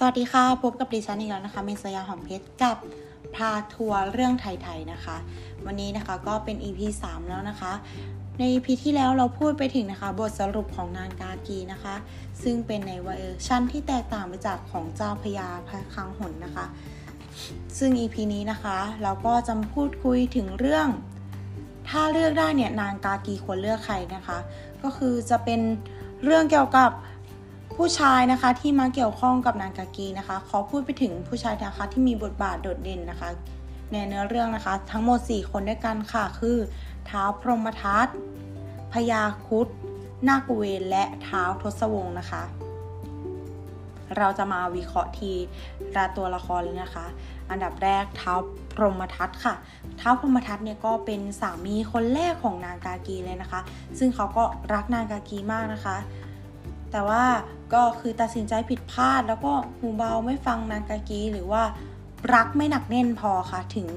สวัสดีค่ะ พบกับดิฉันอีกแล้วนะคะเมษยาหอมเพชรกับพาทัวร์เรื่องไทยๆนะคะ วันนี้นะคะก็เป็น EP 3 แล้วนะคะ ใน EP ที่แล้วเราพูดไปถึงนะคะ บทสรุปของนางกากีนะคะ ซึ่งเป็นในเวอร์ชันที่แตกต่างไปจากของเจ้าพญาพระคังหนนะคะ ซึ่ง EP นี้นะคะ เราก็จะพูดคุยถึงเรื่อง ถ้าเลือกได้เนี่ยนางกากีควรเลือกใครนะคะ ก็คือจะเป็นเรื่องเกี่ยวกับ ผู้ชายนะคะที่มาเกี่ยวข้องกับนางกากีนะคะ ขอพูดไปถึงผู้ชายนะคะที่มีบทบาทโดดเด่นนะคะ ในเนื้อเรื่องนะคะ ทั้งหมด 4 คนด้วยกันค่ะ คือเท้าพรหมทัตพญาคุดนาคเวนและเท้าทศวงศ์นะคะ เราจะมาวิเคราะห์ทีละตัวละครเลยนะคะ อันดับแรกเท้าพรหมทัตค่ะเท้าพรหมทัตเนี่ยก็เป็นสามีคนแรกของนางกากีเลยนะคะ ซึ่งเขาก็รักนางกากีมากนะคะ แต่ว่าก็คือตัดสินใจผิดพลาด แล้วก็หูเบาไม่ฟังนางกากีหรือว่ารักไม่หนักแน่นพอค่ะถึง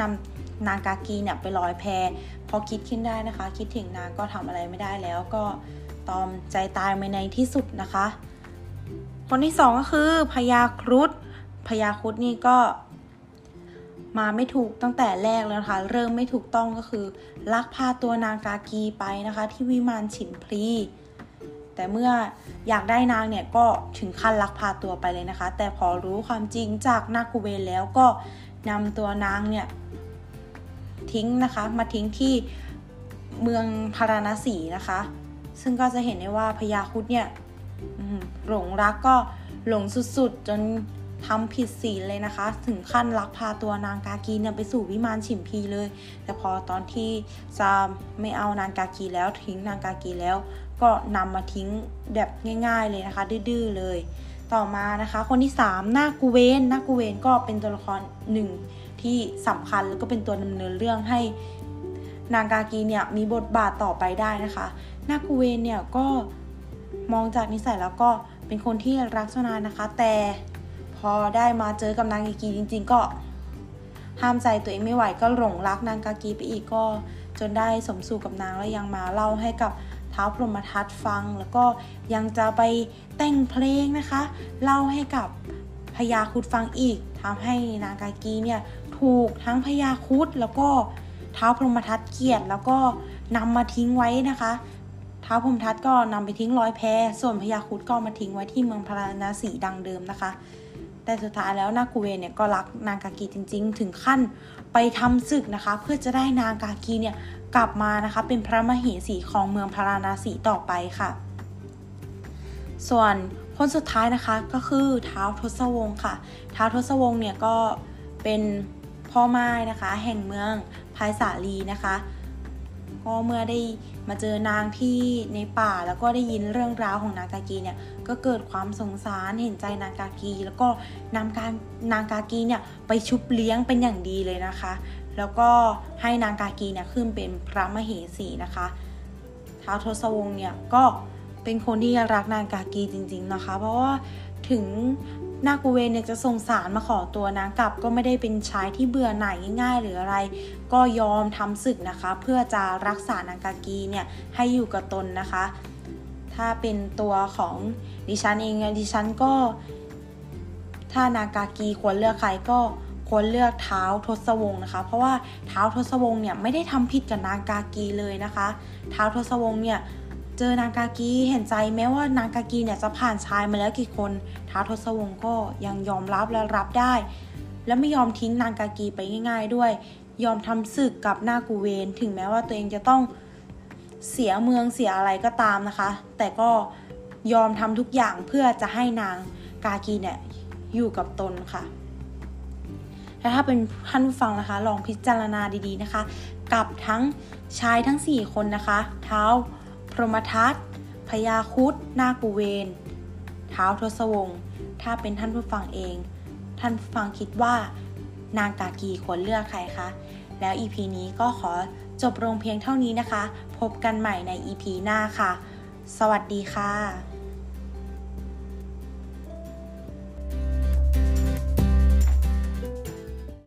นำนางกากีเนี่ยไปลอยแพพอคิดขึ้นได้นะคะ คิดถึงนางก็ทำอะไรไม่ได้แล้วก็ตอมใจตายไปในที่สุดนะคะ คนที่สองก็คือพญาครุฑพญาครุฑนี่ก็มาไม่ถูกตั้งแต่แรกแล้วนะคะ เริ่มไม่ถูกต้องก็คือ ลักพาตัวนางกากีไปนะคะ ที่วิมานฉินพลี แต่เมื่ออยากได้นางเนี่ยก็ถึงขั้นลักพาตัวไปเลยนะคะ แต่พอรู้ความจริงจากนาคูเวนแล้วก็นำตัวนางเนี่ยทิ้งนะคะ มาทิ้งที่เมืองพาราณสีนะคะ ซึ่งก็จะเห็นได้ว่าพญาคุดเนี่ยหลงรักก็หลงสุดๆ จน ทำผิดศีลเลยนะคะ ถึงขั้นลักพาตัวนางกากีเนี่ยไปสู่วิมานฉิมพีเลย แต่พอตอนที่จะไม่เอานางกากีแล้วทิ้งนางกากีแล้ว ก็นำมาทิ้งแบบง่าย ๆเลยนะคะ ดื้อๆเลย ต่อมานะคะ คนที่3นากูเวนนากูเวนก็เป็นตัวละครหนึ่งที่สำคัญแล้วก็เป็นตัวดำเนินเรื่องให้นางกากีเนี่ยมีบทบาทต่อไปได้นะคะนากูเวนเนี่ยก็มองจากนิสัยแล้วก็เป็นคนที่รักสนานนะคะ แต่ พอได้มาเจอกับนางกากีจริง ๆ ก็ห้ามใจตัวเองไม่ไหวก็หลงรักนางกากีไปอีกก็จนได้สมสู่กับนางแล้วยังมาเล่าให้กับเท้าพรหมทัตฟัง แล้วก็ยังจะไปแต่งเพลงนะคะ เล่าให้กับพญาคุดฟังอีกทำให้นางกากีเนี่ยถูกทั้งพญาคุดแล้วก็เท้าพรหมทัตเกลียดแล้วก็นำมาทิ้งไว้นะคะเท้าพรหมทัตก็นำไปทิ้งลอยแพส่วนพญาคุดก็มาทิ้งไว้ที่เมืองพาราณสีดังเดิมนะคะ แต่สุดท้ายแล้วนาคูเวเนี่ยก็รักนางกากีจริง ๆ ถึงขั้นไปทำศึกนะคะ เพื่อจะได้นางกากีเนี่ยกลับมานะคะเป็นพระมเหสีของเมืองพาราณสี ต่อไปค่ะ ส่วนคนสุดท้ายนะคะก็คือเท้าทศวงศ์ค่ะเท้าทศวงศ์เนี่ยก็เป็นพ่อไม้นะคะ แห่งเมืองพายสาลีนะคะ ก็เมื่อได้มาเจอนางที่ในป่าแล้วก็ได้ยินเรื่องราวของนางกากีเนี่ยก็เกิดความสงสารเห็นใจนางกากี แล้วก็นำการนางกากีเนี่ยไปชุบเลี้ยงเป็นอย่างดีเลยนะคะ แล้วก็ให้นางกากีเนี่ยขึ้นเป็นพระมเหสีนะคะท้าวทศวงศ์เนี่ยก็เป็นคนที่รักนางกากีจริง ๆนะคะ เพราะว่าถึง นากูเวนเนี่ยจะส่งสารมาขอตัวนางกลับก็ไม่ได้เป็นชายที่เบื่อหน่ายง่าย ๆ หรืออะไร ก็ยอมทำศึกนะคะ เพื่อจะรักษานางกากีเนี่ยให้อยู่กับตนนะคะ ถ้าเป็นตัวของดิฉันเองดิฉันก็ ถ้านางกากีควรเลือกใครก็ควรเลือกเท้าทศวงศ์นะคะ เพราะว่าเท้าทศวงศ์เนี่ยไม่ได้ทำผิดกับนางกากีเลยนะคะ เท้าทศวงศ์เนี่ย เจอนางกากีเห็นใจแม้ว่านางกากีเนี่ยจะผ่านชายมาแล้วกี่คนท้าทศวงศ์ก็ยังยอมรับและรับได้ และไม่ยอมทิ้งนางกากีไปง่าย ๆ ด้วย ยอมทำศึกกับนากูเวนถึงแม้ว่าตัวเองจะต้องเสียเมืองเสียอะไรก็ตามนะคะ แต่ก็ยอมทำทุกอย่างเพื่อจะให้นางกากีเนี่ยอยู่กับตนค่ะและถ้าเป็นท่านผู้ฟังนะคะ ลองพิจารณาดีๆนะคะ กับทั้งชายทั้ง 4 คนนะคะ เท้า รหมทัตพญาคุดนากูเวนเท้าทศวงศ์ถ้าเป็นท่านผู้ฟังเอง ท่านผู้ฟังคิดว่านางกากีควรเลือกใครคะ แล้ว EP นี้ก็ขอจบลงเพียงเท่านี้นะคะ พบกันใหม่ใน EP หน้าค่ะ สวัสดีค่ะ